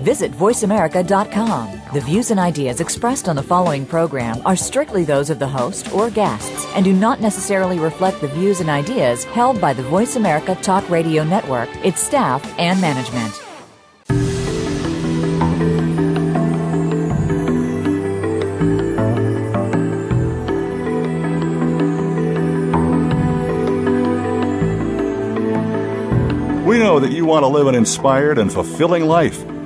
Visit VoiceAmerica.com. The views and ideas expressed on the following program are strictly those of the host or guests and do not necessarily reflect the views and ideas held by the Voice America Talk Radio Network, its staff, and management. We know that you want to live an inspired and fulfilling life.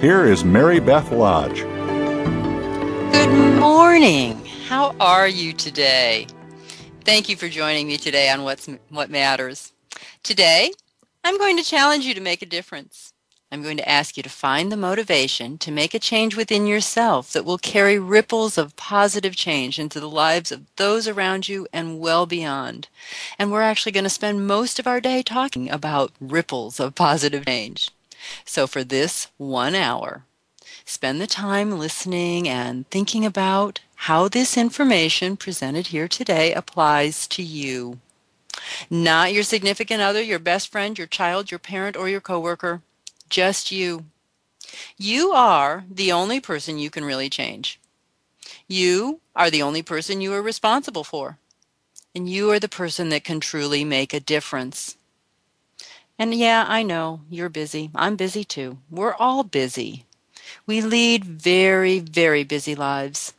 here is Mary Beth Lodge. Good morning. How are you today? Thank you for joining me today on What's What Matters. Today, I'm going to challenge you to make a difference. I'm going to ask you to find the motivation to make a change within yourself that will carry ripples of positive change into the lives of those around you and well beyond. And we're actually going to spend most of our day talking about ripples of positive change. So for this one hour, spend the time listening and thinking about how this information presented here today applies to you. Not your significant other, your best friend, your child, your parent, or your coworker. Just you. You are the only person you can really change. You are the only person you are responsible for. And you are the person that can truly make a difference. And yeah, I know you're busy. I'm busy too. We're all busy. We lead very, very busy lives.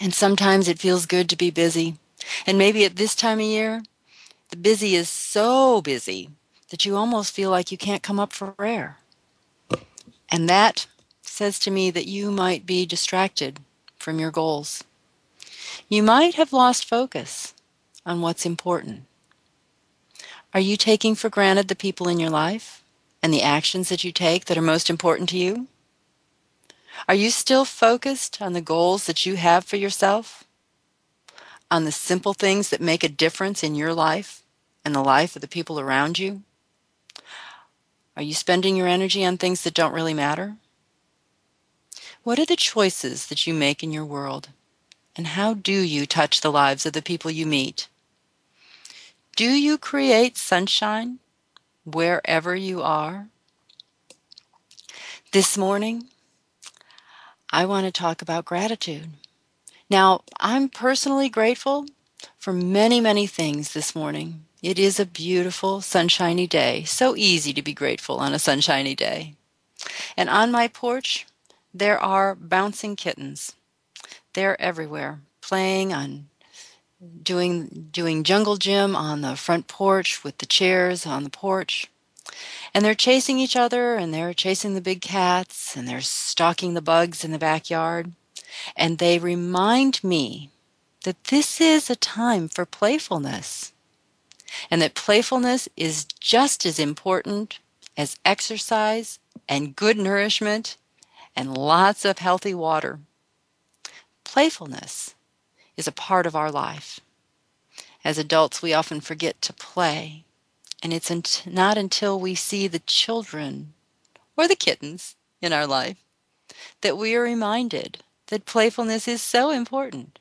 And sometimes it feels good to be busy. And maybe at this time of year, the busy is so busy that you almost feel like you can't come up for air. And that says to me that you might be distracted from your goals. You might have lost focus on what's important. Are you taking for granted the people in your life and the actions that you take that are most important to you? Are you still focused on the goals that you have for yourself? On the simple things that make a difference in your life and the life of the people around you? Are you spending your energy on things that don't really matter? What are the choices that you make in your world? And how do you touch the lives of the people you meet? Do you create sunshine wherever you are? This morning, I want to talk about gratitude. Now, I'm personally grateful for many, many things this morning. It is a beautiful, sunshiny day. So easy to be grateful on a sunshiny day. And on my porch, there are bouncing kittens. They're everywhere, playing on doing doing jungle gym on the front porch with the chairs on the porch. And they're chasing each other and they're chasing the big cats and they're stalking the bugs in the backyard. And they remind me that this is a time for playfulness. And that playfulness is just as important as exercise and good nourishment and lots of healthy water. Playfulness is a part of our life. As adults, we often forget to play, and it's not until we see the children or the kittens in our life that we are reminded that playfulness is so important.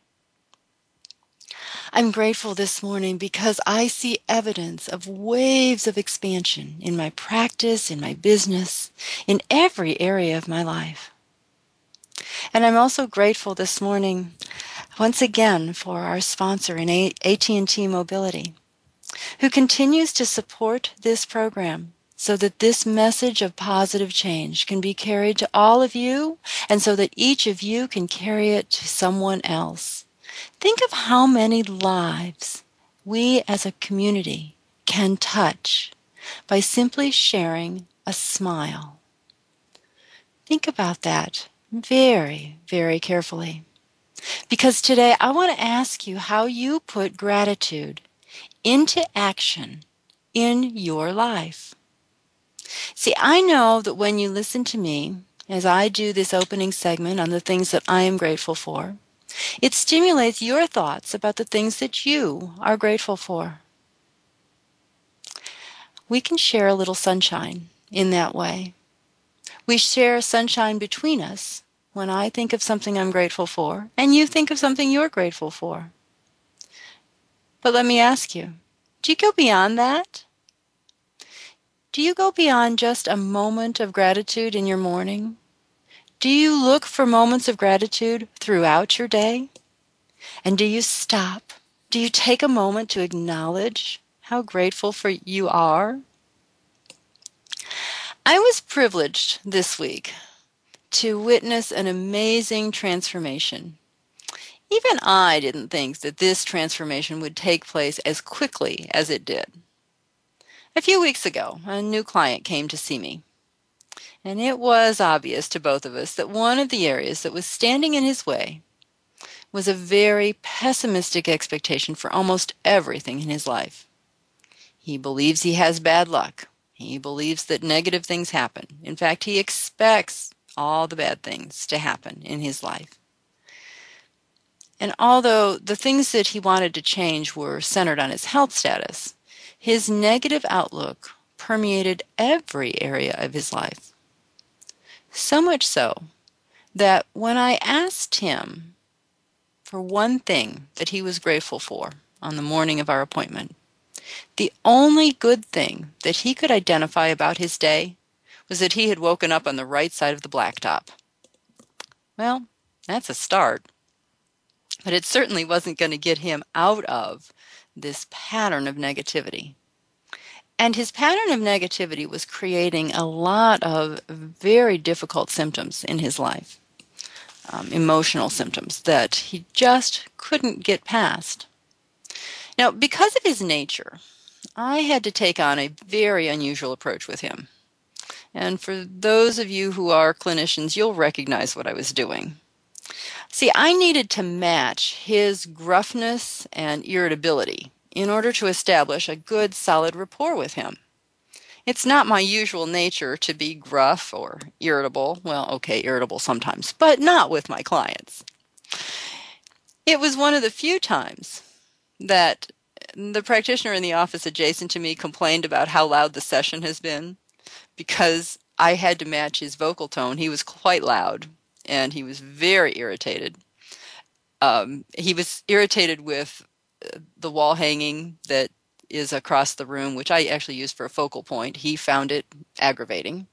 I'm grateful this morning because I see evidence of waves of expansion in my practice, in my business, in every area of my life. And I'm also grateful this morning once again for our sponsor in AT&T Mobility, who continues to support this program so that this message of positive change can be carried to all of you and so that each of you can carry it to someone else. Think of how many lives we as a community can touch by simply sharing a smile. Think about that very, very carefully. Because today I want to ask you how you put gratitude into action in your life. See, I know that when you listen to me, as I do this opening segment on the things that I am grateful for, it stimulates your thoughts about the things that you are grateful for. We can share a little sunshine in that way. We share sunshine between us when I think of something I'm grateful for, and you think of something you're grateful for. But let me ask you do you go beyond that? Do you go beyond just a moment of gratitude in your morning? Do you look for moments of gratitude throughout your day? And do you stop? Do you take a moment to acknowledge how grateful for you are? I was privileged this week to witness an amazing transformation. Even I didn't think that this transformation would take place as quickly as it did. A few weeks ago, a new client came to see me. And it was obvious to both of us that one of the areas that was standing in his way was a very pessimistic expectation for almost everything in his life. He believes he has bad luck. He believes that negative things happen. In fact, he expects all the bad things to happen in his life. And although the things that he wanted to change were centered on his health status, his negative outlook permeated every area of his life. So much so that when I asked him for one thing that he was grateful for on the morning of our appointment, the only good thing that he could identify about his day was that he had woken up on the right side of the blacktop. Well, that's a start. But it certainly wasn't going to get him out of this pattern of negativity. And his pattern of negativity was creating a lot of very difficult symptoms in his life, um, emotional symptoms that he just couldn't get past. Now, because of his nature, I had to take on a very unusual approach with him. And for those of you who are clinicians, you'll recognize what I was doing. See, I needed to match his gruffness and irritability in order to establish a good, solid rapport with him. It's not my usual nature to be gruff or irritable. Well, okay, irritable sometimes, but not with my clients. It was one of the few times that the practitioner in the office adjacent to me complained about how loud the session has been because I had to match his vocal tone. He was quite loud and he was very irritated. Um, he was irritated with uh, the wall hanging that is across the room, which I actually use for a focal point. He found it aggravating.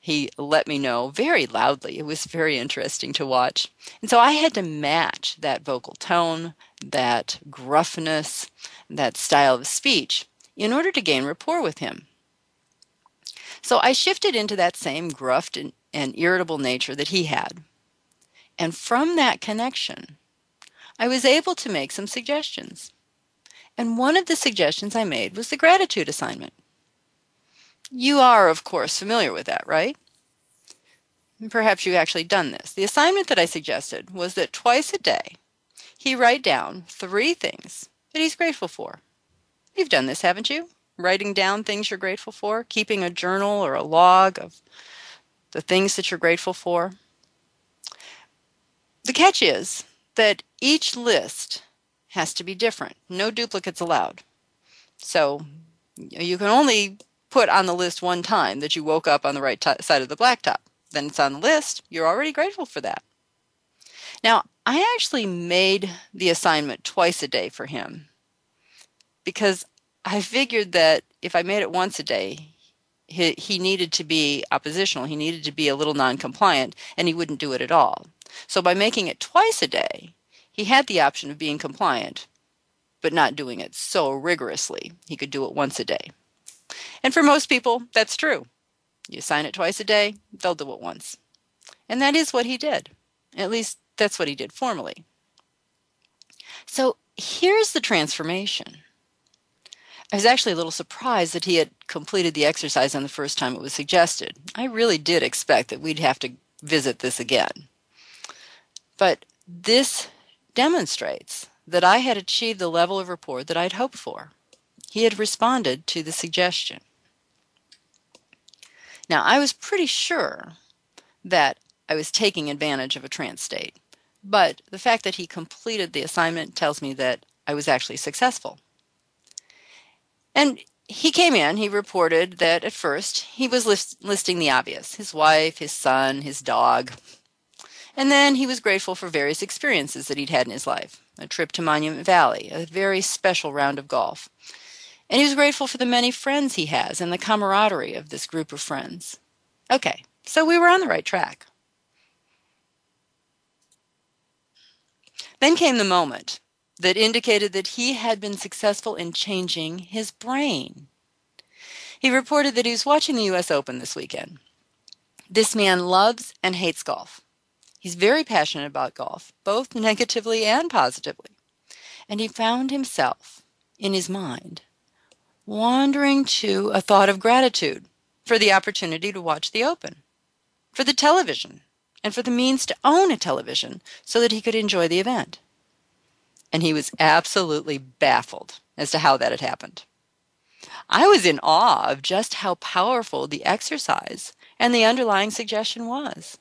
He let me know very loudly. It was very interesting to watch. And so I had to match that vocal tone, that gruffness, that style of speech in order to gain rapport with him. So I shifted into that same gruff and, and irritable nature that he had. And from that connection, I was able to make some suggestions. And one of the suggestions I made was the gratitude assignment. You are, of course, familiar with that, right? Perhaps you've actually done this. The assignment that I suggested was that twice a day he write down three things that he's grateful for. You've done this, haven't you? writing down things you're grateful for, keeping a journal or a log of the things that you're grateful for. The catch is that each list has to be different. No duplicates allowed. So you can only put on the list one time that you woke up on the right t- side of the blacktop. Then it's on the list. You're already grateful for that. Now, I actually made the assignment twice a day for him because I figured that if I made it once a day, he, he needed to be oppositional. He needed to be a little non-compliant, and he wouldn't do it at all. So by making it twice a day, he had the option of being compliant, but not doing it so rigorously. He could do it once a day. And for most people, that's true. You sign it twice a day, they'll do it once. And that is what he did. At least that's what he did formally. So here's the transformation. I was actually a little surprised that he had completed the exercise on the first time it was suggested. I really did expect that we'd have to visit this again. But this demonstrates that I had achieved the level of rapport that I'd hoped for. He had responded to the suggestion. Now, I was pretty sure that I was taking advantage of a trance state, but the fact that he completed the assignment tells me that I was actually successful. And he came in, he reported that at first he was list- listing the obvious his wife, his son, his dog. And then he was grateful for various experiences that he'd had in his life a trip to Monument Valley, a very special round of golf. And he was grateful for the many friends he has and the camaraderie of this group of friends. Okay, so we were on the right track. Then came the moment that indicated that he had been successful in changing his brain. He reported that he was watching the U.S. Open this weekend. This man loves and hates golf. He's very passionate about golf, both negatively and positively. And he found himself, in his mind, wandering to a thought of gratitude for the opportunity to watch the Open, for the television, and for the means to own a television so that he could enjoy the event and he was absolutely baffled as to how that had happened. I was in awe of just how powerful the exercise and the underlying suggestion was.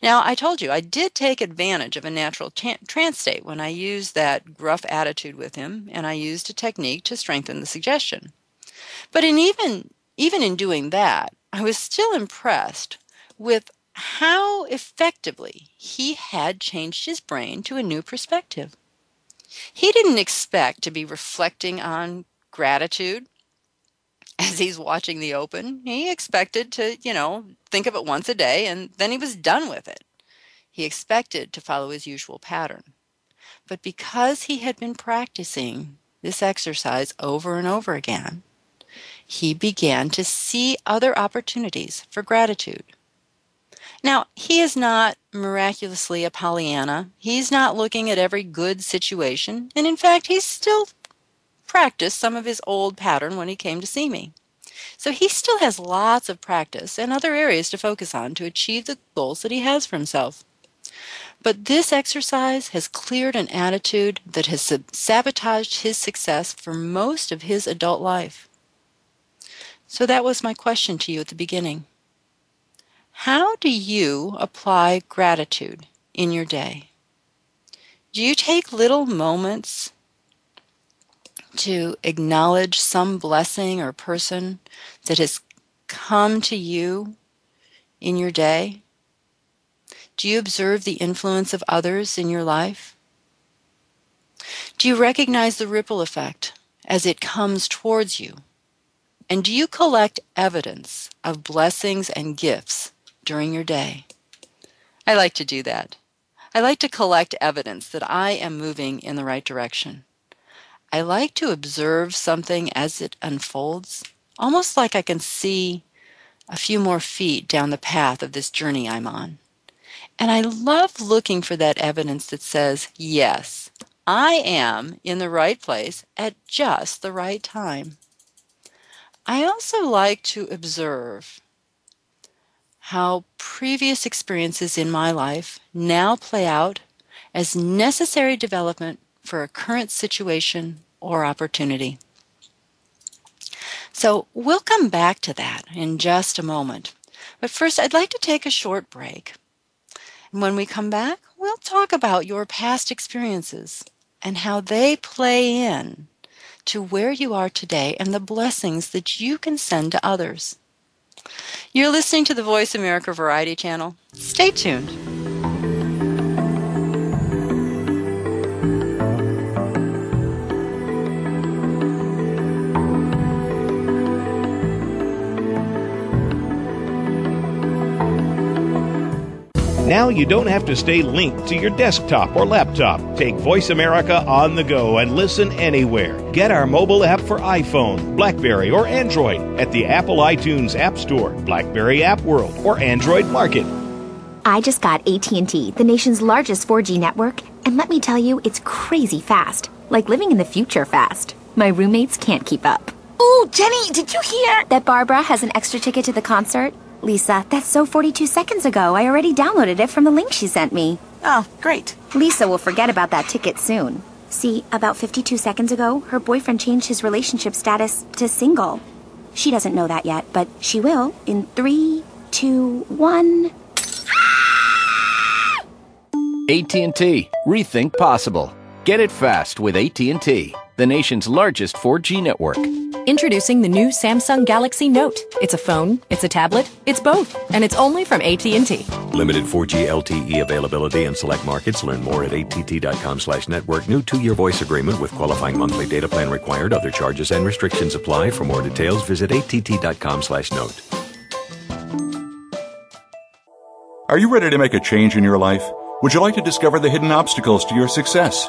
Now, I told you I did take advantage of a natural trance state when I used that gruff attitude with him, and I used a technique to strengthen the suggestion. But in even even in doing that, I was still impressed with how effectively he had changed his brain to a new perspective. He didn't expect to be reflecting on gratitude as he's watching the open. He expected to, you know, think of it once a day and then he was done with it. He expected to follow his usual pattern. But because he had been practicing this exercise over and over again, he began to see other opportunities for gratitude. Now, he is not miraculously a Pollyanna. He's not looking at every good situation. And in fact, he's still practiced some of his old pattern when he came to see me. So he still has lots of practice and other areas to focus on to achieve the goals that he has for himself. But this exercise has cleared an attitude that has sabotaged his success for most of his adult life. So that was my question to you at the beginning. How do you apply gratitude in your day? Do you take little moments to acknowledge some blessing or person that has come to you in your day? Do you observe the influence of others in your life? Do you recognize the ripple effect as it comes towards you? And do you collect evidence of blessings and gifts during your day. I like to do that. I like to collect evidence that I am moving in the right direction. I like to observe something as it unfolds, almost like I can see a few more feet down the path of this journey I'm on. And I love looking for that evidence that says, yes, I am in the right place at just the right time. I also like to observe how previous experiences in my life now play out as necessary development for a current situation or opportunity. So we'll come back to that in just a moment. But first, I'd like to take a short break. And when we come back, we'll talk about your past experiences and how they play in to where you are today and the blessings that you can send to others. You're listening to the Voice America Variety Channel. Stay tuned. Now you don't have to stay linked to your desktop or laptop. Take Voice America on the go and listen anywhere. Get our mobile app for iPhone, Blackberry, or Android at the Apple iTunes App Store, Blackberry App World, or Android Market. I just got AT&T, the nation's largest 4G network, and let me tell you, it's crazy fast. Like living in the future fast. My roommates can't keep up. Ooh, Jenny, did you hear? That Barbara has an extra ticket to the concert? Lisa, that's so 42 seconds ago. I already downloaded it from the link she sent me. Oh, great. Lisa will forget about that ticket soon. See, about 52 seconds ago, her boyfriend changed his relationship status to single. She doesn't know that yet, but she will in three, two, one. AT&T. Rethink possible. Get it fast with AT&T, the nation's largest 4G network. Introducing the new Samsung Galaxy Note. It's a phone, it's a tablet, it's both, and it's only from AT&T. Limited 4G LTE availability in select markets. Learn more at att.com slash network. New two-year voice agreement with qualifying monthly data plan required. Other charges and restrictions apply. For more details, visit att.com slash note. Are you ready to make a change in your life? Would you like to discover the hidden obstacles to your success?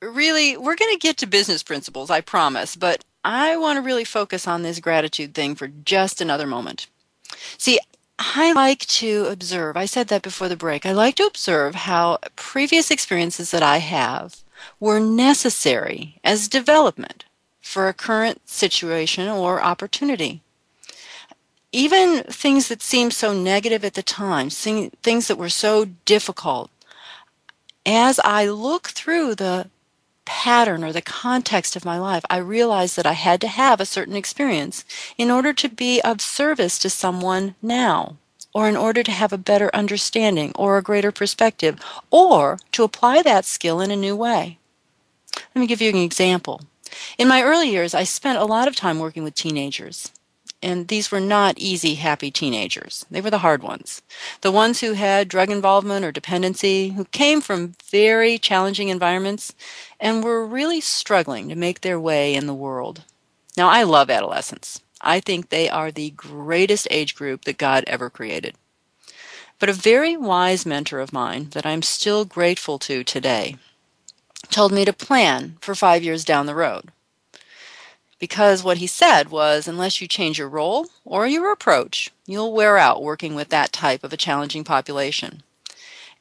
really, we're going to get to business principles, I promise, but I want to really focus on this gratitude thing for just another moment. See, I like to observe, I said that before the break, I like to observe how previous experiences that I have were necessary as development for a current situation or opportunity. Even things that seemed so negative at the time, things that were so difficult, as I look through the pattern or the context of my life, I realized that I had to have a certain experience in order to be of service to someone now, or in order to have a better understanding or a greater perspective, or to apply that skill in a new way. Let me give you an example. In my early years, I spent a lot of time working with teenagers and these were not easy, happy teenagers. They were the hard ones. The ones who had drug involvement or dependency, who came from very challenging environments and were really struggling to make their way in the world. Now, I love adolescents. I think they are the greatest age group that God ever created. But a very wise mentor of mine that I'm still grateful to today told me to plan for five years down the road because what he said was unless you change your role or your approach, you'll wear out working with that type of a challenging population.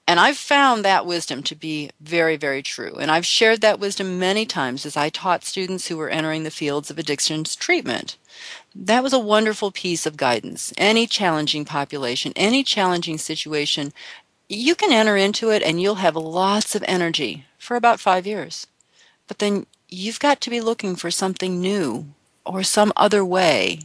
And I've found that wisdom to be very, very true. And I've shared that wisdom many times as I taught students who were entering the fields of addictions treatment. That was a wonderful piece of guidance. Any challenging population, any challenging situation, you can enter into it and you'll have lots of energy for about five years. But then you've got to be looking for something new or some other way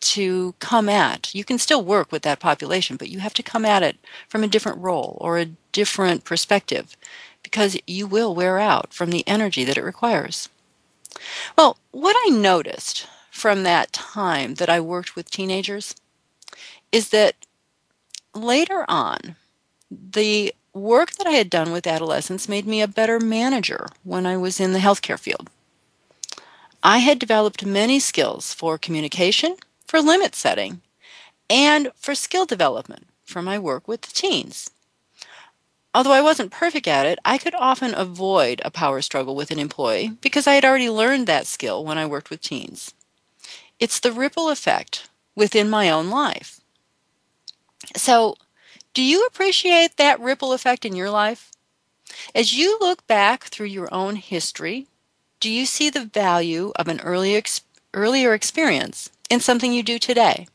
to come at. You can still work with that population, but you have to come at it from a different role or a different perspective because you will wear out from the energy that it requires. Well, what I noticed from that time that I worked with teenagers is that later on, the work that I had done with adolescents made me a better manager when I was in the healthcare field. I had developed many skills for communication, for limit setting, and for skill development from my work with the teens. although I wasn't perfect at it, I could often avoid a power struggle with an employee because I had already learned that skill when I worked with teens. It's the ripple effect within my own life. So, do you appreciate that ripple effect in your life? As you look back through your own history, do you see the value of an early ex- earlier experience in something you do today?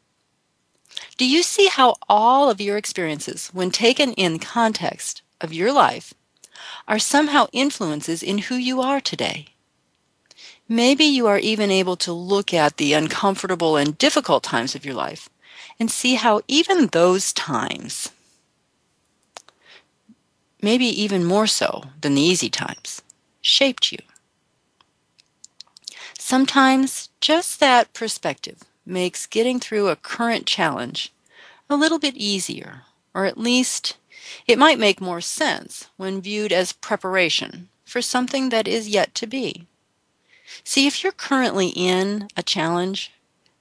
Do you see how all of your experiences, when taken in context of your life, are somehow influences in who you are today? Maybe you are even able to look at the uncomfortable and difficult times of your life and see how even those times, maybe even more so than the easy times, shaped you. Sometimes just that perspective makes getting through a current challenge a little bit easier, or at least it might make more sense when viewed as preparation for something that is yet to be. See, if you're currently in a challenge,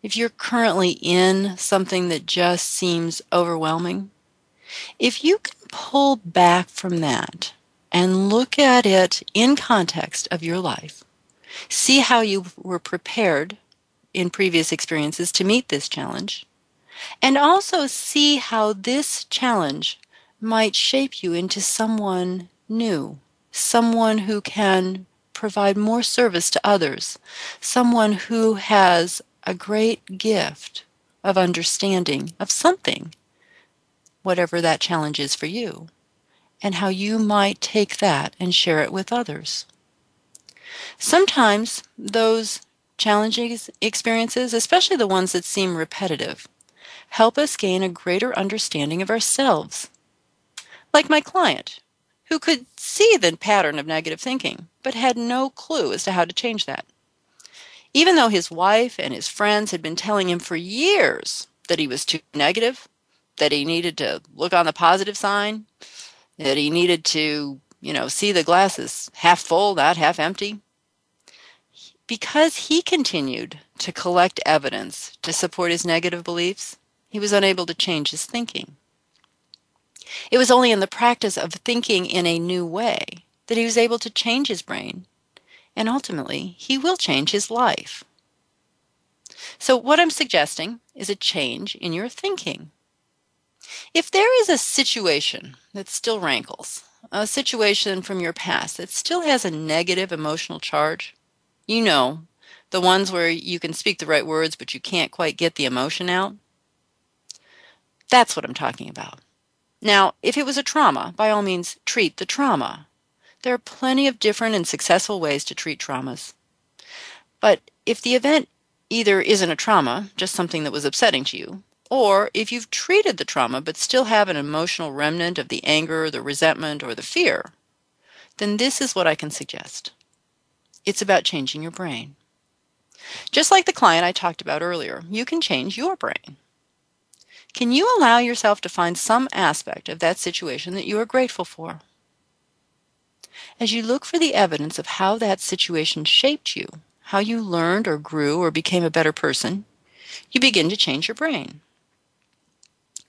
if you're currently in something that just seems overwhelming, if you can pull back from that and look at it in context of your life, see how you were prepared in previous experiences to meet this challenge, and also see how this challenge might shape you into someone new, someone who can provide more service to others, someone who has a great gift of understanding of something, whatever that challenge is for you, and how you might take that and share it with others. Sometimes those challenging experiences, especially the ones that seem repetitive, help us gain a greater understanding of ourselves. Like my client, who could see the pattern of negative thinking, but had no clue as to how to change that. Even though his wife and his friends had been telling him for years that he was too negative, that he needed to look on the positive sign, that he needed to, you know, see the glasses half full, not half empty. Because he continued to collect evidence to support his negative beliefs, he was unable to change his thinking. It was only in the practice of thinking in a new way that he was able to change his brain, and ultimately, he will change his life. So, what I'm suggesting is a change in your thinking. If there is a situation that still rankles, a situation from your past that still has a negative emotional charge, you know, the ones where you can speak the right words but you can't quite get the emotion out, that's what I'm talking about. Now, if it was a trauma, by all means, treat the trauma. There are plenty of different and successful ways to treat traumas. But if the event either isn't a trauma, just something that was upsetting to you, or if you've treated the trauma but still have an emotional remnant of the anger, the resentment, or the fear, then this is what I can suggest. It's about changing your brain. Just like the client I talked about earlier, you can change your brain. Can you allow yourself to find some aspect of that situation that you are grateful for? As you look for the evidence of how that situation shaped you, how you learned or grew or became a better person, you begin to change your brain.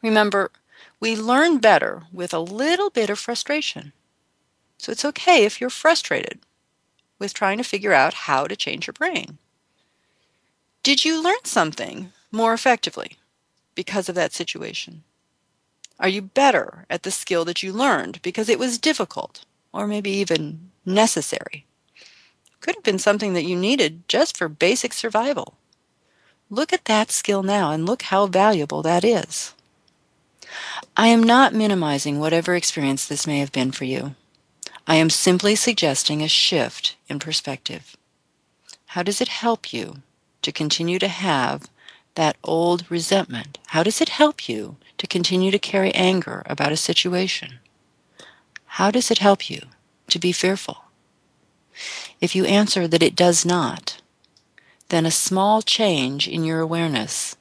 Remember, we learn better with a little bit of frustration. So it's okay if you're frustrated with trying to figure out how to change your brain. Did you learn something more effectively? because of that situation? Are you better at the skill that you learned because it was difficult or maybe even necessary? Could have been something that you needed just for basic survival. Look at that skill now and look how valuable that is. I am not minimizing whatever experience this may have been for you. I am simply suggesting a shift in perspective. How does it help you to continue to have that old resentment? How does it help you to continue to carry anger about a situation? How does it help you to be fearful? If you answer that it does not, then a small change in your awareness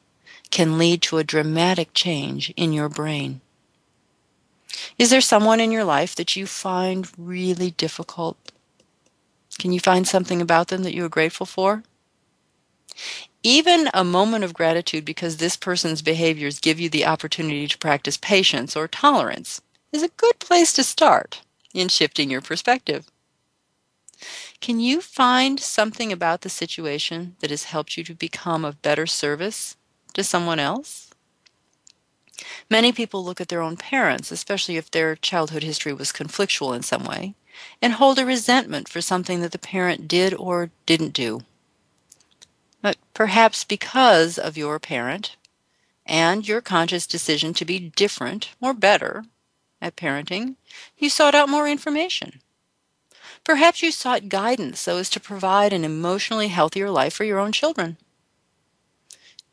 can lead to a dramatic change in your brain. Is there someone in your life that you find really difficult? Can you find something about them that you are grateful for? even a moment of gratitude because this person's behaviors give you the opportunity to practice patience or tolerance is a good place to start in shifting your perspective. Can you find something about the situation that has helped you to become of better service to someone else? Many people look at their own parents, especially if their childhood history was conflictual in some way, and hold a resentment for something that the parent did or didn't do. But perhaps because of your parent and your conscious decision to be different or better at parenting, you sought out more information. Perhaps you sought guidance so as to provide an emotionally healthier life for your own children.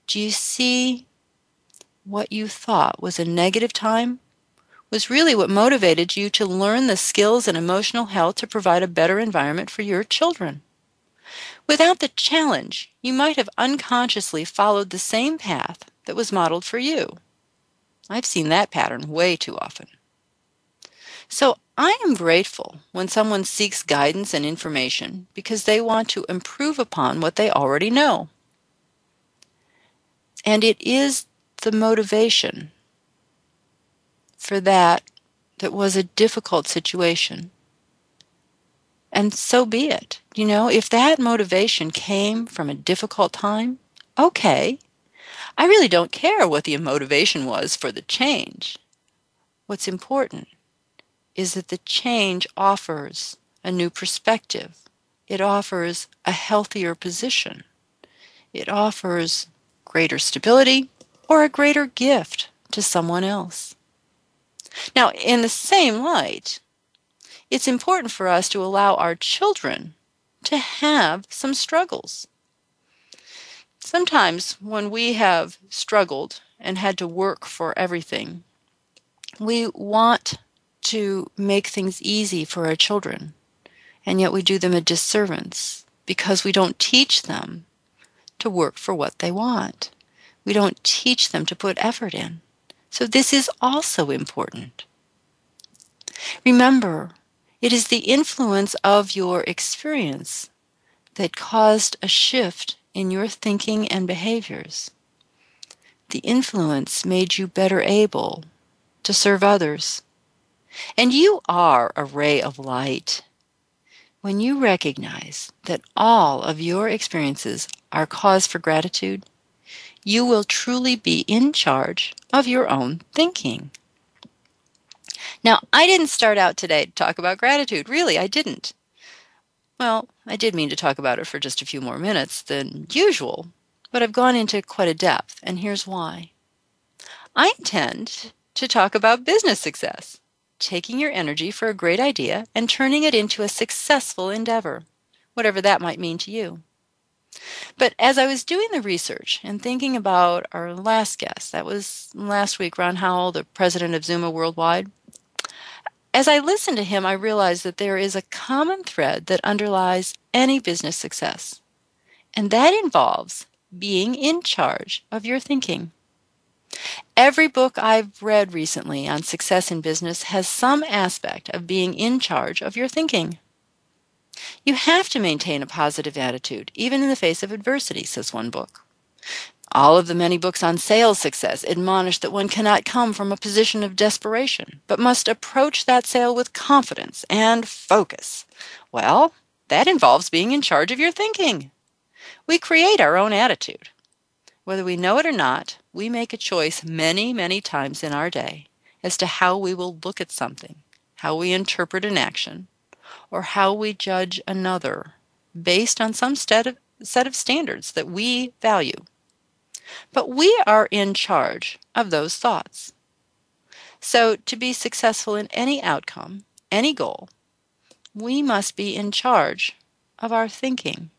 Do you see what you thought was a negative time was really what motivated you to learn the skills and emotional health to provide a better environment for your children? Without the challenge, you might have unconsciously followed the same path that was modeled for you. I've seen that pattern way too often. So I am grateful when someone seeks guidance and information because they want to improve upon what they already know. And it is the motivation for that that was a difficult situation. And so be it. You know, if that motivation came from a difficult time, okay. I really don't care what the motivation was for the change. What's important is that the change offers a new perspective. It offers a healthier position. It offers greater stability or a greater gift to someone else. Now, in the same light, it's important for us to allow our children to have some struggles. Sometimes when we have struggled and had to work for everything, we want to make things easy for our children, and yet we do them a disservice because we don't teach them to work for what they want. We don't teach them to put effort in. So this is also important. Remember, it is the influence of your experience that caused a shift in your thinking and behaviors. The influence made you better able to serve others and you are a ray of light. When you recognize that all of your experiences are cause for gratitude, you will truly be in charge of your own thinking. Now, I didn't start out today to talk about gratitude. Really, I didn't. Well, I did mean to talk about it for just a few more minutes than usual, but I've gone into quite a depth, and here's why. I intend to talk about business success taking your energy for a great idea and turning it into a successful endeavor, whatever that might mean to you. But as I was doing the research and thinking about our last guest, that was last week, Ron Howell, the president of Zuma Worldwide, as I listened to him, I realized that there is a common thread that underlies any business success, and that involves being in charge of your thinking. Every book I've read recently on success in business has some aspect of being in charge of your thinking. You have to maintain a positive attitude, even in the face of adversity, says one book. All of the many books on sales success admonish that one cannot come from a position of desperation, but must approach that sale with confidence and focus. Well, that involves being in charge of your thinking. We create our own attitude. Whether we know it or not, we make a choice many, many times in our day as to how we will look at something, how we interpret an action, or how we judge another based on some set of, set of standards that we value. But we are in charge of those thoughts. So, to be successful in any outcome, any goal, we must be in charge of our thinking.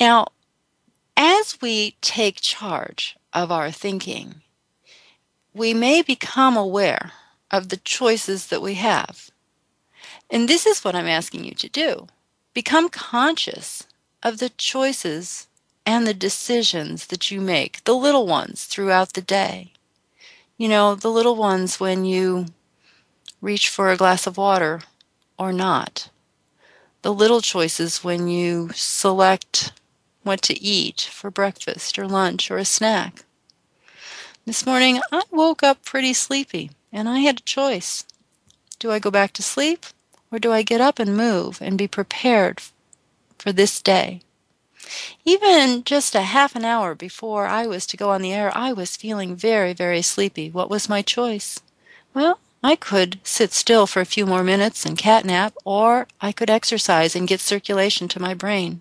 Now, as we take charge of our thinking, we may become aware of the choices that we have. And this is what I'm asking you to do. Become conscious of the choices and the decisions that you make, the little ones throughout the day. You know, the little ones when you reach for a glass of water or not. The little choices when you select what to eat for breakfast or lunch or a snack. This morning I woke up pretty sleepy and I had a choice. Do I go back to sleep or do I get up and move and be prepared for this day? Even just a half an hour before I was to go on the air, I was feeling very, very sleepy. What was my choice? Well, I could sit still for a few more minutes and catnap, or I could exercise and get circulation to my brain.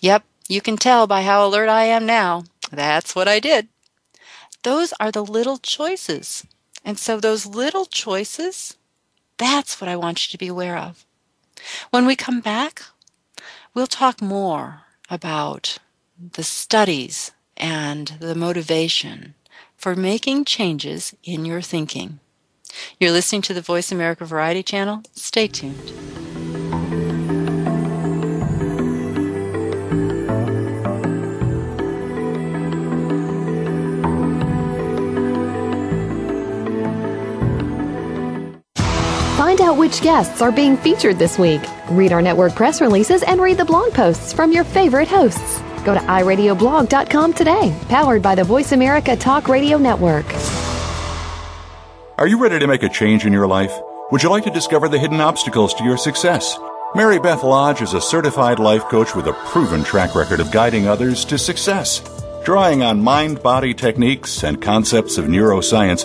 Yep, you can tell by how alert I am now. That's what I did. Those are the little choices. And so, those little choices, that's what I want you to be aware of. When we come back, we'll talk more about the studies and the motivation for making changes in your thinking. You're listening to the Voice America Variety Channel. Stay tuned. Out which guests are being featured this week. Read our network press releases and read the blog posts from your favorite hosts. Go to iradioblog.com today, powered by the Voice America Talk Radio Network. Are you ready to make a change in your life? Would you like to discover the hidden obstacles to your success? Mary Beth Lodge is a certified life coach with a proven track record of guiding others to success. Drawing on mind body techniques and concepts of neuroscience,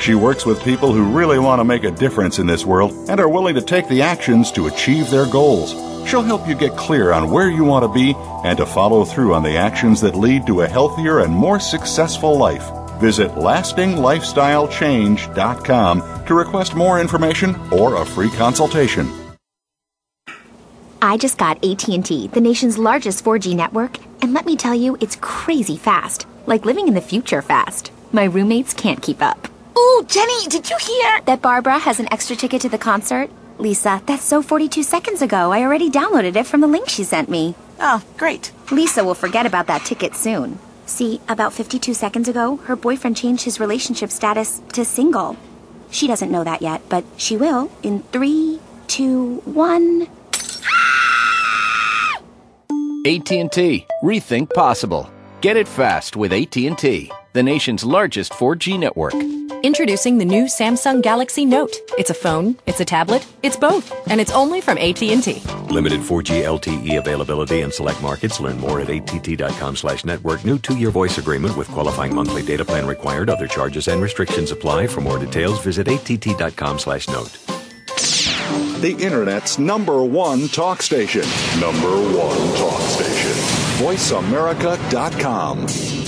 She works with people who really want to make a difference in this world and are willing to take the actions to achieve their goals. She'll help you get clear on where you want to be and to follow through on the actions that lead to a healthier and more successful life. Visit lastinglifestylechange.com to request more information or a free consultation. I just got AT&T, the nation's largest 4G network, and let me tell you, it's crazy fast. Like living in the future fast. My roommates can't keep up. Ooh, Jenny, did you hear? That Barbara has an extra ticket to the concert? Lisa, that's so 42 seconds ago. I already downloaded it from the link she sent me. Oh, great. Lisa will forget about that ticket soon. See, about 52 seconds ago, her boyfriend changed his relationship status to single. She doesn't know that yet, but she will in three, two, one. AT&T. Rethink possible. Get it fast with AT&T, the nation's largest 4G network. Introducing the new Samsung Galaxy Note. It's a phone, it's a tablet, it's both, and it's only from AT&T. Limited 4G LTE availability in select markets. Learn more at att.com slash network. New two-year voice agreement with qualifying monthly data plan required. Other charges and restrictions apply. For more details, visit att.com slash note. The Internet's number one talk station. Number one talk station. VoiceAmerica.com.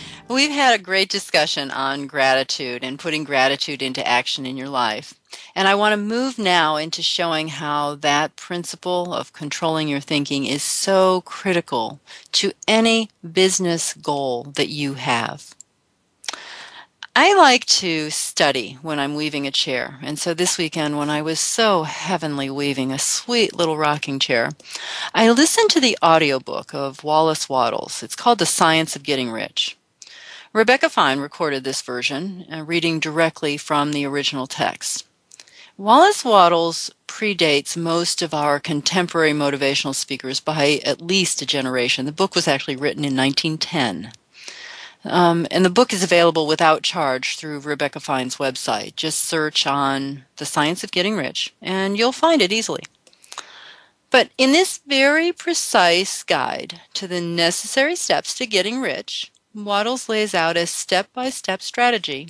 We've had a great discussion on gratitude and putting gratitude into action in your life. And I want to move now into showing how that principle of controlling your thinking is so critical to any business goal that you have. I like to study when I'm weaving a chair. And so this weekend, when I was so heavenly weaving a sweet little rocking chair, I listened to the audiobook of Wallace Wattles. It's called The Science of Getting Rich. Rebecca Fine recorded this version, uh, reading directly from the original text. Wallace Wattles predates most of our contemporary motivational speakers by at least a generation. The book was actually written in 1910. Um, and the book is available without charge through Rebecca Fine's website. Just search on The Science of Getting Rich and you'll find it easily. But in this very precise guide to the necessary steps to getting rich, Wattles lays out a step by step strategy,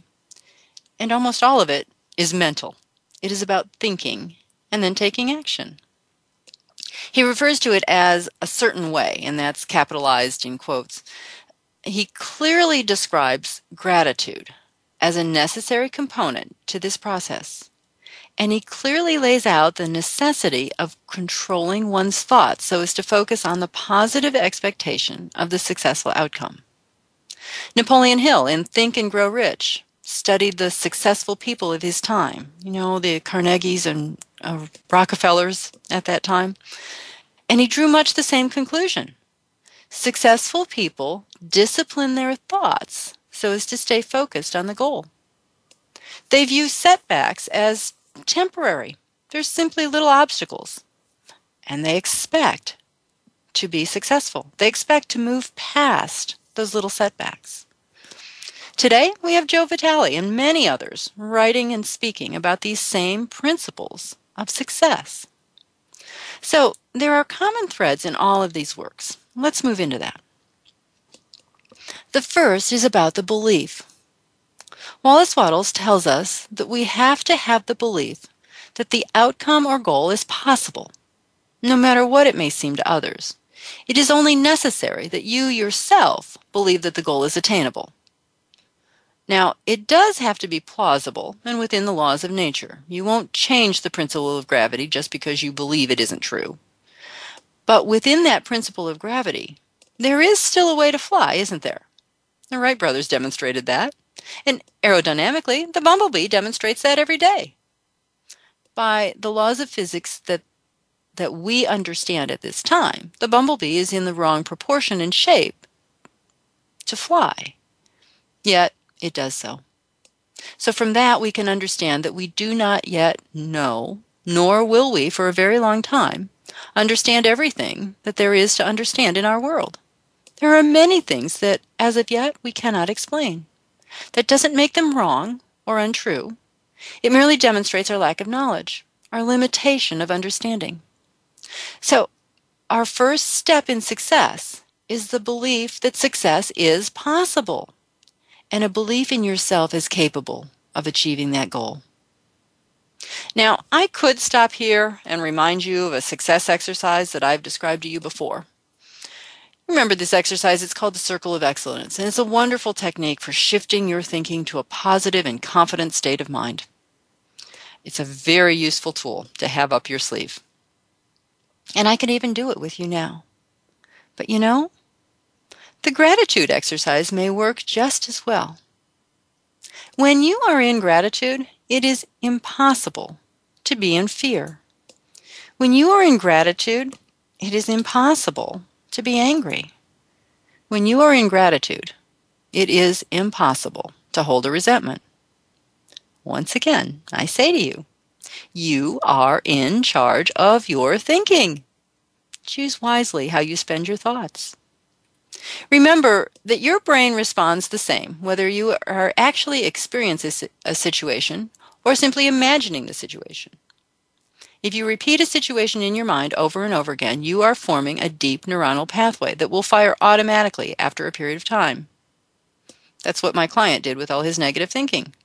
and almost all of it is mental. It is about thinking and then taking action. He refers to it as a certain way, and that's capitalized in quotes. He clearly describes gratitude as a necessary component to this process. And he clearly lays out the necessity of controlling one's thoughts so as to focus on the positive expectation of the successful outcome. Napoleon Hill in Think and Grow Rich studied the successful people of his time, you know, the Carnegies and uh, Rockefellers at that time. And he drew much the same conclusion. Successful people discipline their thoughts so as to stay focused on the goal. They view setbacks as temporary, they're simply little obstacles. And they expect to be successful, they expect to move past those little setbacks. Today, we have Joe Vitale and many others writing and speaking about these same principles of success. So, there are common threads in all of these works. Let's move into that. The first is about the belief. Wallace Wattles tells us that we have to have the belief that the outcome or goal is possible, no matter what it may seem to others. It is only necessary that you yourself believe that the goal is attainable. Now, it does have to be plausible and within the laws of nature. You won't change the principle of gravity just because you believe it isn't true. But within that principle of gravity, there is still a way to fly, isn't there? The Wright brothers demonstrated that. And aerodynamically, the bumblebee demonstrates that every day. By the laws of physics that that we understand at this time, the bumblebee is in the wrong proportion and shape to fly. Yet it does so. So from that, we can understand that we do not yet know, nor will we for a very long time, understand everything that there is to understand in our world. There are many things that, as of yet, we cannot explain. That doesn't make them wrong or untrue. It merely demonstrates our lack of knowledge, our limitation of understanding. So, our first step in success is the belief that success is possible and a belief in yourself as capable of achieving that goal. Now, I could stop here and remind you of a success exercise that I've described to you before. Remember this exercise, it's called the Circle of Excellence, and it's a wonderful technique for shifting your thinking to a positive and confident state of mind. It's a very useful tool to have up your sleeve. And I can even do it with you now. But you know, the gratitude exercise may work just as well. When you are in gratitude, it is impossible to be in fear. When you are in gratitude, it is impossible to be angry. When you are in gratitude, it is impossible to hold a resentment. Once again, I say to you, you are in charge of your thinking. Choose wisely how you spend your thoughts. Remember that your brain responds the same whether you are actually experiencing a situation or simply imagining the situation. If you repeat a situation in your mind over and over again, you are forming a deep neuronal pathway that will fire automatically after a period of time. That's what my client did with all his negative thinking.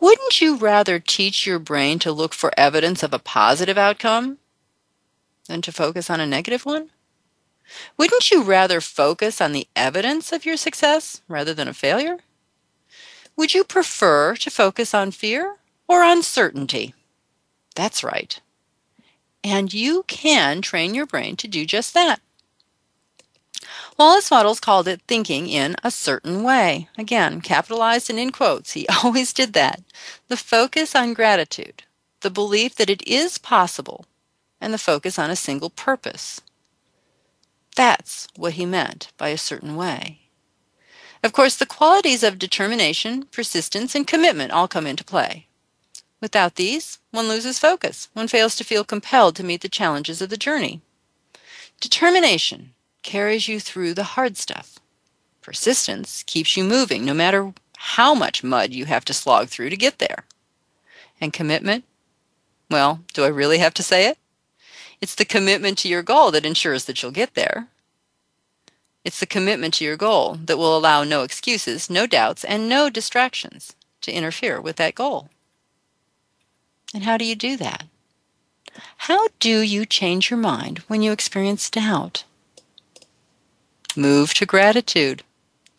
Wouldn't you rather teach your brain to look for evidence of a positive outcome than to focus on a negative one? Wouldn't you rather focus on the evidence of your success rather than a failure? Would you prefer to focus on fear or uncertainty? That's right. And you can train your brain to do just that. Wallace Wattles called it thinking in a certain way. Again, capitalized and in quotes. He always did that. The focus on gratitude, the belief that it is possible, and the focus on a single purpose. That's what he meant by a certain way. Of course, the qualities of determination, persistence, and commitment all come into play. Without these, one loses focus. One fails to feel compelled to meet the challenges of the journey. Determination carries you through the hard stuff. Persistence keeps you moving no matter how much mud you have to slog through to get there. And commitment? Well, do I really have to say it? It's the commitment to your goal that ensures that you'll get there. It's the commitment to your goal that will allow no excuses, no doubts, and no distractions to interfere with that goal. And how do you do that? How do you change your mind when you experience doubt? Move to gratitude.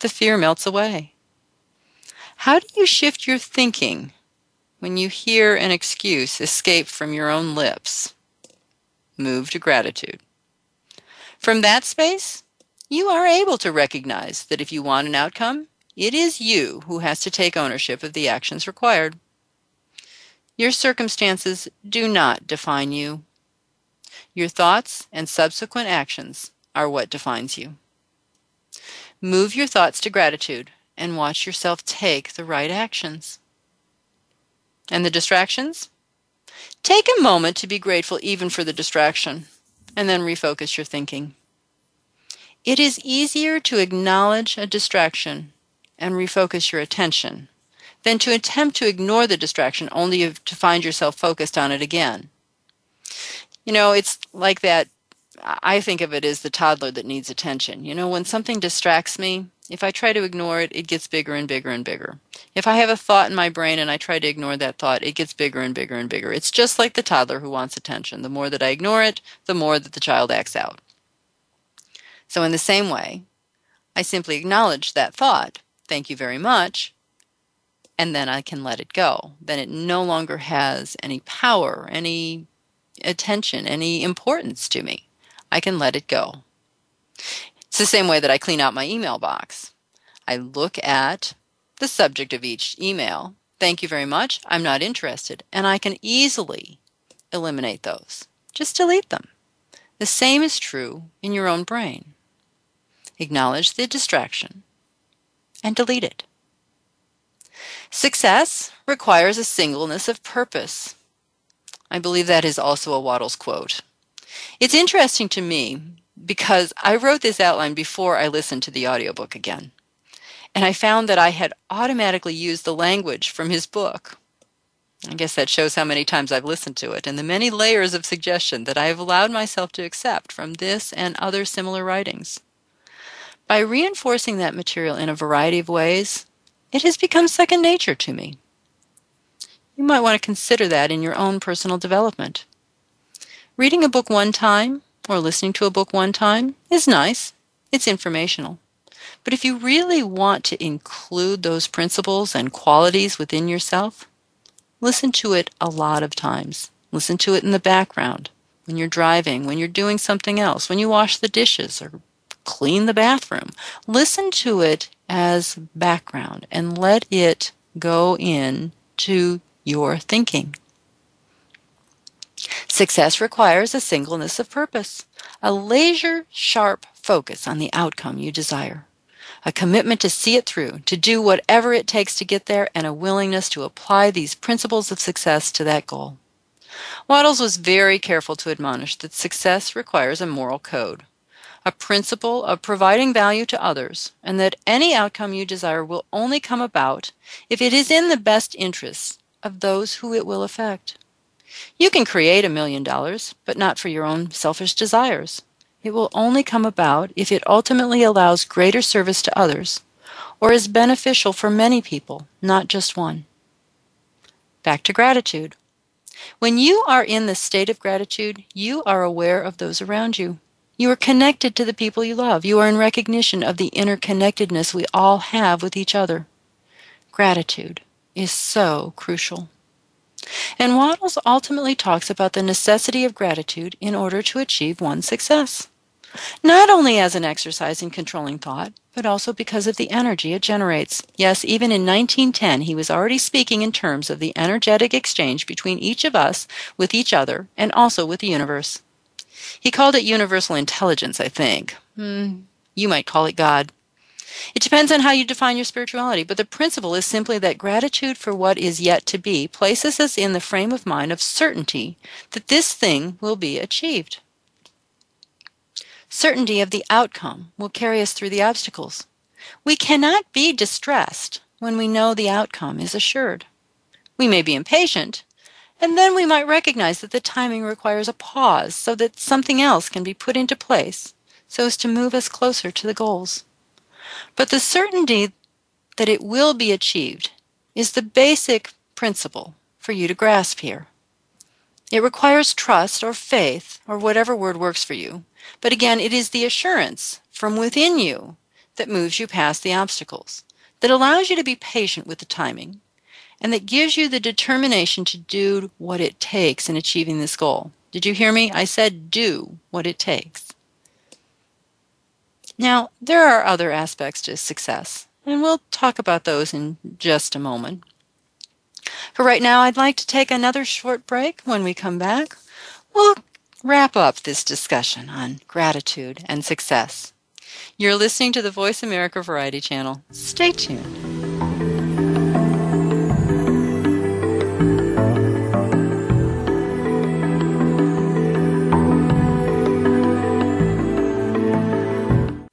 The fear melts away. How do you shift your thinking when you hear an excuse escape from your own lips? Move to gratitude. From that space, you are able to recognize that if you want an outcome, it is you who has to take ownership of the actions required. Your circumstances do not define you. Your thoughts and subsequent actions are what defines you. Move your thoughts to gratitude and watch yourself take the right actions. And the distractions? Take a moment to be grateful even for the distraction, and then refocus your thinking. It is easier to acknowledge a distraction and refocus your attention than to attempt to ignore the distraction only to find yourself focused on it again. You know, it's like that. I think of it as the toddler that needs attention. You know, when something distracts me, if I try to ignore it, it gets bigger and bigger and bigger. If I have a thought in my brain and I try to ignore that thought, it gets bigger and bigger and bigger. It's just like the toddler who wants attention. The more that I ignore it, the more that the child acts out. So, in the same way, I simply acknowledge that thought, thank you very much, and then I can let it go. Then it no longer has any power, any attention, any importance to me. I can let it go. It's the same way that I clean out my email box. I look at the subject of each email. Thank you very much. I'm not interested. And I can easily eliminate those. Just delete them. The same is true in your own brain. Acknowledge the distraction and delete it. Success requires a singleness of purpose. I believe that is also a Wattles quote. It's interesting to me because I wrote this outline before I listened to the audiobook again. And I found that I had automatically used the language from his book. I guess that shows how many times I've listened to it and the many layers of suggestion that I have allowed myself to accept from this and other similar writings. By reinforcing that material in a variety of ways, it has become second nature to me. You might want to consider that in your own personal development. Reading a book one time or listening to a book one time is nice. It's informational. But if you really want to include those principles and qualities within yourself, listen to it a lot of times. Listen to it in the background, when you're driving, when you're doing something else, when you wash the dishes or clean the bathroom. Listen to it as background and let it go in to your thinking. Success requires a singleness of purpose, a laser sharp focus on the outcome you desire, a commitment to see it through, to do whatever it takes to get there, and a willingness to apply these principles of success to that goal. Wattles was very careful to admonish that success requires a moral code, a principle of providing value to others, and that any outcome you desire will only come about if it is in the best interests of those who it will affect. You can create a million dollars, but not for your own selfish desires. It will only come about if it ultimately allows greater service to others or is beneficial for many people, not just one. Back to gratitude. When you are in the state of gratitude, you are aware of those around you. You are connected to the people you love. You are in recognition of the interconnectedness we all have with each other. Gratitude is so crucial. And Wattles ultimately talks about the necessity of gratitude in order to achieve one's success. Not only as an exercise in controlling thought, but also because of the energy it generates. Yes, even in 1910, he was already speaking in terms of the energetic exchange between each of us with each other and also with the universe. He called it universal intelligence, I think. Hmm, you might call it God. It depends on how you define your spirituality, but the principle is simply that gratitude for what is yet to be places us in the frame of mind of certainty that this thing will be achieved. Certainty of the outcome will carry us through the obstacles. We cannot be distressed when we know the outcome is assured. We may be impatient, and then we might recognize that the timing requires a pause so that something else can be put into place so as to move us closer to the goals. But the certainty that it will be achieved is the basic principle for you to grasp here. It requires trust or faith or whatever word works for you. But again, it is the assurance from within you that moves you past the obstacles, that allows you to be patient with the timing, and that gives you the determination to do what it takes in achieving this goal. Did you hear me? I said do what it takes. Now, there are other aspects to success, and we'll talk about those in just a moment. For right now, I'd like to take another short break. When we come back, we'll wrap up this discussion on gratitude and success. You're listening to the Voice America Variety Channel. Stay tuned.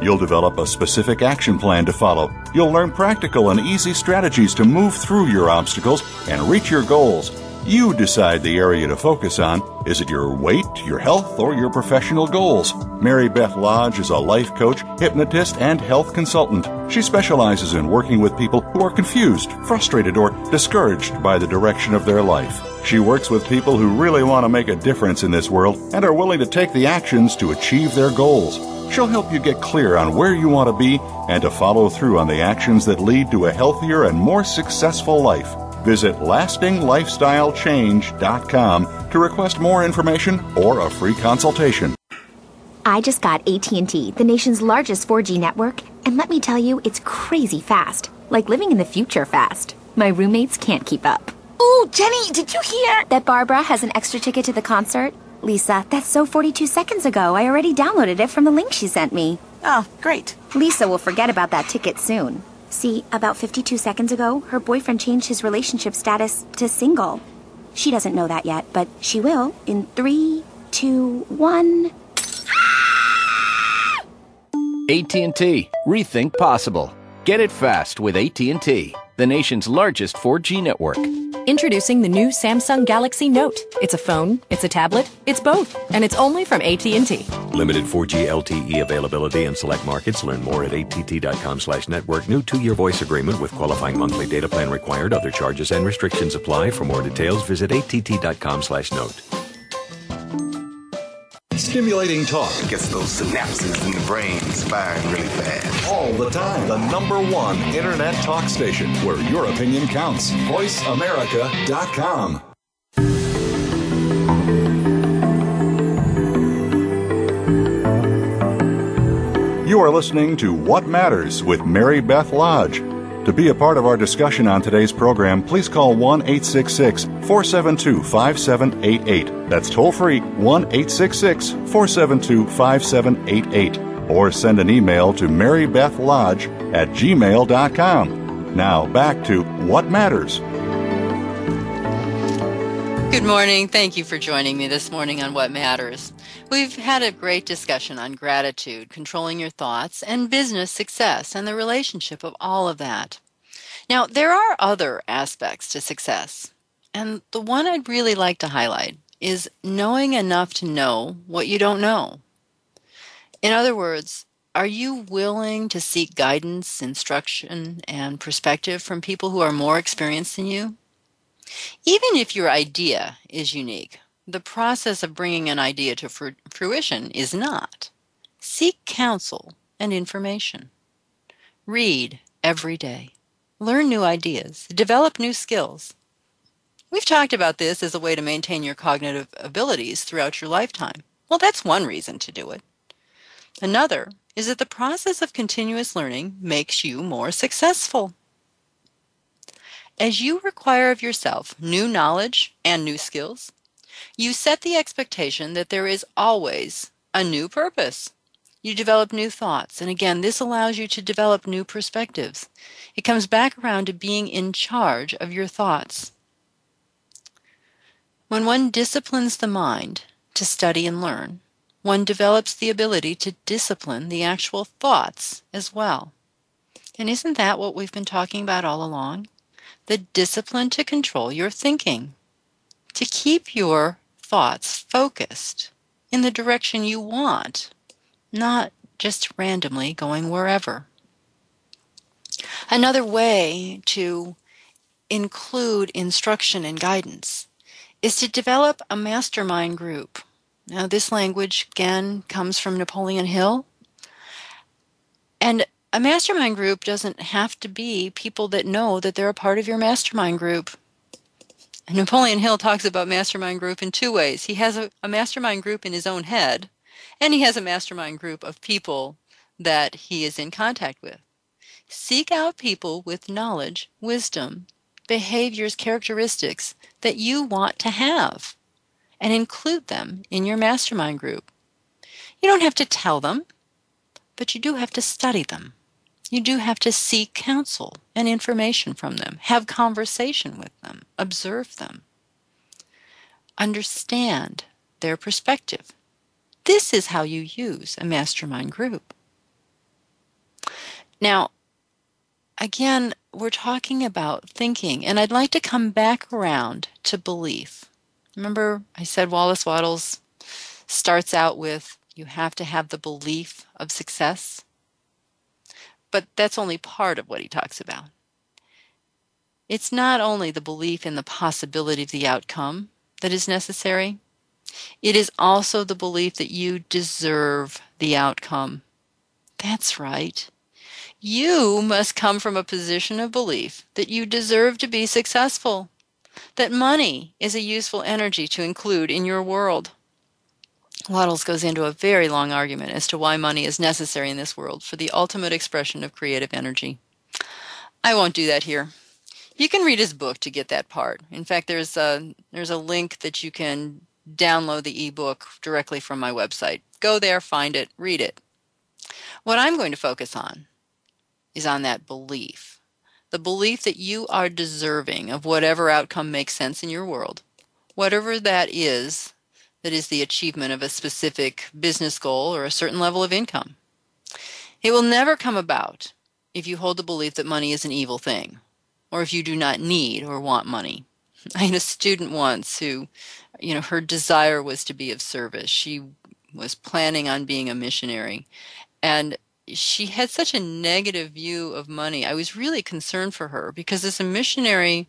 You'll develop a specific action plan to follow. You'll learn practical and easy strategies to move through your obstacles and reach your goals. You decide the area to focus on. Is it your weight, your health, or your professional goals? Mary Beth Lodge is a life coach, hypnotist, and health consultant. She specializes in working with people who are confused, frustrated, or discouraged by the direction of their life. She works with people who really want to make a difference in this world and are willing to take the actions to achieve their goals. She'll help you get clear on where you want to be and to follow through on the actions that lead to a healthier and more successful life. Visit lastinglifestylechange.com to request more information or a free consultation. I just got AT&T, the nation's largest 4G network, and let me tell you, it's crazy fast. Like living in the future fast. My roommates can't keep up. Ooh, Jenny, did you hear? That Barbara has an extra ticket to the concert? Lisa, that's so 42 seconds ago. I already downloaded it from the link she sent me. Oh, great. Lisa will forget about that ticket soon. See, about 52 seconds ago, her boyfriend changed his relationship status to single. She doesn't know that yet, but she will in three, two, one. AT&T. Rethink possible. Get it fast with AT&T, the nation's largest 4G network. Introducing the new Samsung Galaxy Note. It's a phone, it's a tablet, it's both, and it's only from AT&T. Limited 4G LTE availability in select markets. Learn more at att.com slash network. New two-year voice agreement with qualifying monthly data plan required. Other charges and restrictions apply. For more details, visit att.com slash note. Stimulating talk. It gets those synapses in the brain firing really fast. All the time. The number one internet talk station where your opinion counts. VoiceAmerica.com. You are listening to What Matters with Mary Beth Lodge. To be a part of our discussion on today's program, please call 1 866 472 5788. That's toll free 1 866 472 5788. Or send an email to marybethlodge at gmail.com. Now back to What Matters. Good morning. Thank you for joining me this morning on What Matters. We've had a great discussion on gratitude, controlling your thoughts, and business success, and the relationship of all of that. Now, there are other aspects to success, and the one I'd really like to highlight is knowing enough to know what you don't know. In other words, are you willing to seek guidance, instruction, and perspective from people who are more experienced than you? Even if your idea is unique, the process of bringing an idea to fruition is not. Seek counsel and information. Read every day. Learn new ideas. Develop new skills. We've talked about this as a way to maintain your cognitive abilities throughout your lifetime. Well, that's one reason to do it. Another is that the process of continuous learning makes you more successful. As you require of yourself new knowledge and new skills, you set the expectation that there is always a new purpose. You develop new thoughts. And again, this allows you to develop new perspectives. It comes back around to being in charge of your thoughts. When one disciplines the mind to study and learn, one develops the ability to discipline the actual thoughts as well. And isn't that what we've been talking about all along? The discipline to control your thinking, to keep your thoughts focused in the direction you want, not just randomly going wherever. Another way to include instruction and guidance is to develop a mastermind group. Now, this language again comes from Napoleon Hill. And a mastermind group doesn't have to be people that know that they're a part of your mastermind group. Napoleon Hill talks about mastermind group in two ways. He has a, a, mastermind group in his own head, and he has a mastermind group of people that he is in contact with. Seek out people with knowledge, wisdom, behaviors, characteristics that you want to have and include them in your mastermind group. You don't have to tell them, but you do have to study them. You do have to seek counsel and information from them, have conversation with them, observe them, understand their perspective. This is how you use a mastermind group. Now, again, we're talking about thinking, and I'd like to come back around to belief. Remember, I said Wallace Wattles starts out with you have to have the belief of success? But that's only part of what he talks about. It's not only the belief in the possibility of the outcome that is necessary, it is also the belief that you deserve the outcome. That's right. You must come from a position of belief that you deserve to be successful, that money is a useful energy to include in your world, Wattles goes into a very long argument as to why money is necessary in this world for the ultimate expression of creative energy. I won't do that here. You can read his book to get that part. In fact, there's a there's a link that you can download the ebook directly from my website. Go there, find it, read it. What I'm going to focus on is on that belief. The belief that you are deserving of whatever outcome makes sense in your world. Whatever that is, that is the achievement of a specific business goal or a certain level of income. It will never come about if you hold the belief that money is an evil thing or if you do not need or want money. I had a student once who, you know, her desire was to be of service. She was planning on being a missionary. And she had such a negative view of money. I was really concerned for her because as a missionary,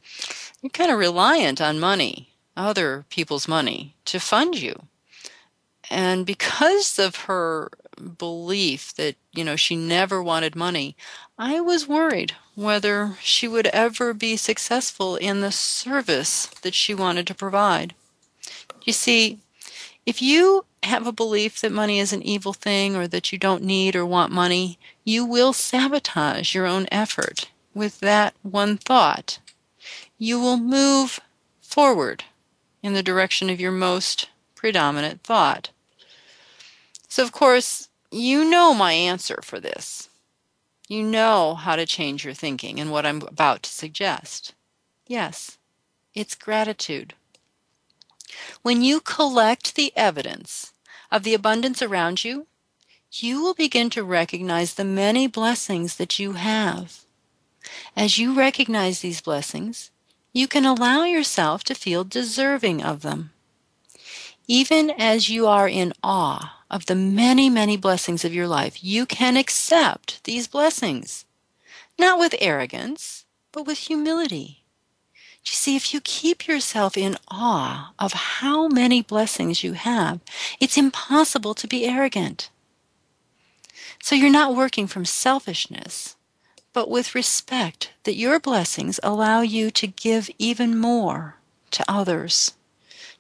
you're kind of reliant on money other people's money to fund you. And because of her belief that, you know, she never wanted money, I was worried whether she would ever be successful in the service that she wanted to provide. You see, if you have a belief that money is an evil thing or that you don't need or want money, you will sabotage your own effort with that one thought. You will move forward in the direction of your most predominant thought. So, of course, you know my answer for this. You know how to change your thinking and what I'm about to suggest. Yes, it's gratitude. When you collect the evidence of the abundance around you, you will begin to recognize the many blessings that you have. As you recognize these blessings, you can allow yourself to feel deserving of them. Even as you are in awe of the many, many blessings of your life, you can accept these blessings, not with arrogance, but with humility. You see, if you keep yourself in awe of how many blessings you have, it's impossible to be arrogant. So you're not working from selfishness, but with respect that your blessings allow you to give even more to others,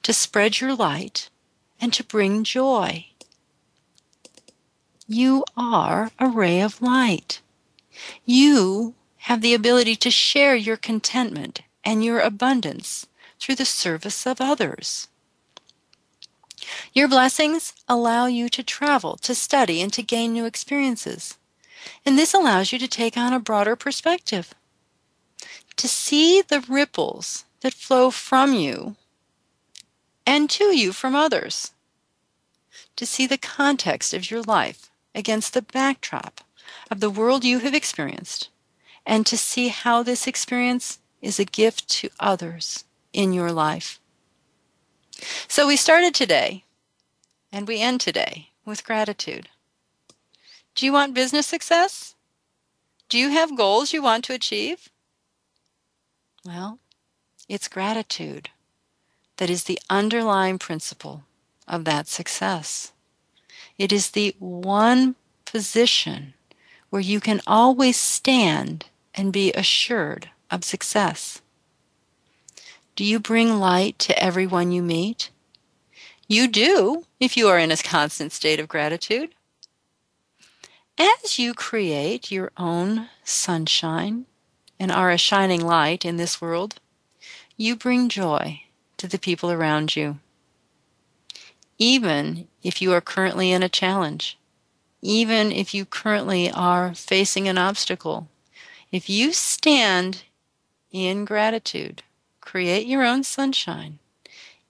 to spread your light, and to bring joy. You are a ray of light. You have the ability to share your contentment and your abundance through the service of others. Your blessings allow you to travel, to study, and to gain new experiences. And this allows you to take on a broader perspective, to see the ripples that flow from you and to you from others, to see the context of your life against the backdrop of the world you have experienced, and to see how this experience is a gift to others in your life. So we started today and we end today with gratitude. Do you want business success? Do you have goals you want to achieve? Well, it's gratitude that is the underlying principle of that success. It is the one position where you can always stand and be assured of success. Do you bring light to everyone you meet? You do if you are in a constant state of gratitude. As you create your own sunshine and are a shining light in this world, you bring joy to the people around you. Even if you are currently in a challenge, even if you currently are facing an obstacle, if you stand in gratitude, create your own sunshine,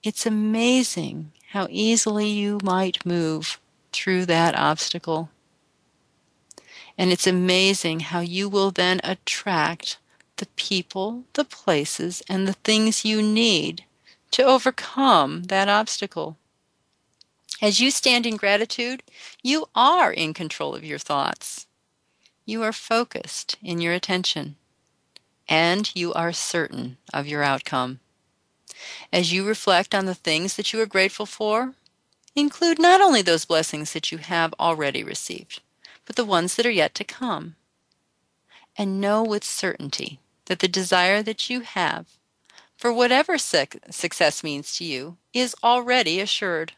it's amazing how easily you might move through that obstacle. And it's amazing how you will then attract the people, the places, and the things you need to overcome that obstacle. As you stand in gratitude, you are in control of your thoughts. You are focused in your attention, and you are certain of your outcome. As you reflect on the things that you are grateful for, include not only those blessings that you have already received, but the ones that are yet to come. And know with certainty that the desire that you have for whatever success means to you is already assured.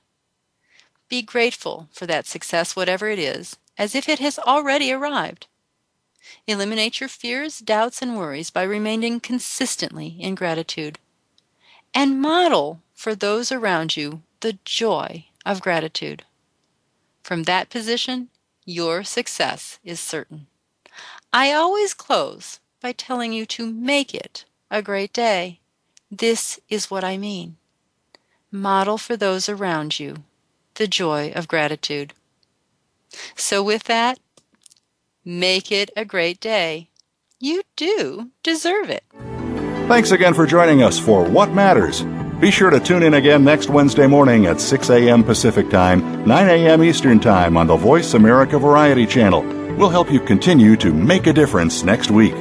Be grateful for that success, whatever it is, as if it has already arrived. Eliminate your fears, doubts, and worries by remaining consistently in gratitude and model for those around you the joy of gratitude. From that position, your success is certain. I always close by telling you to make it a great day. This is what I mean. Model for those around you the joy of gratitude. So, with that, make it a great day. You do deserve it. Thanks again for joining us for What Matters. Be sure to tune in again next Wednesday morning at 6 a.m. Pacific Time, 9 a.m. Eastern Time on the Voice America Variety Channel. We'll help you continue to make a difference next week.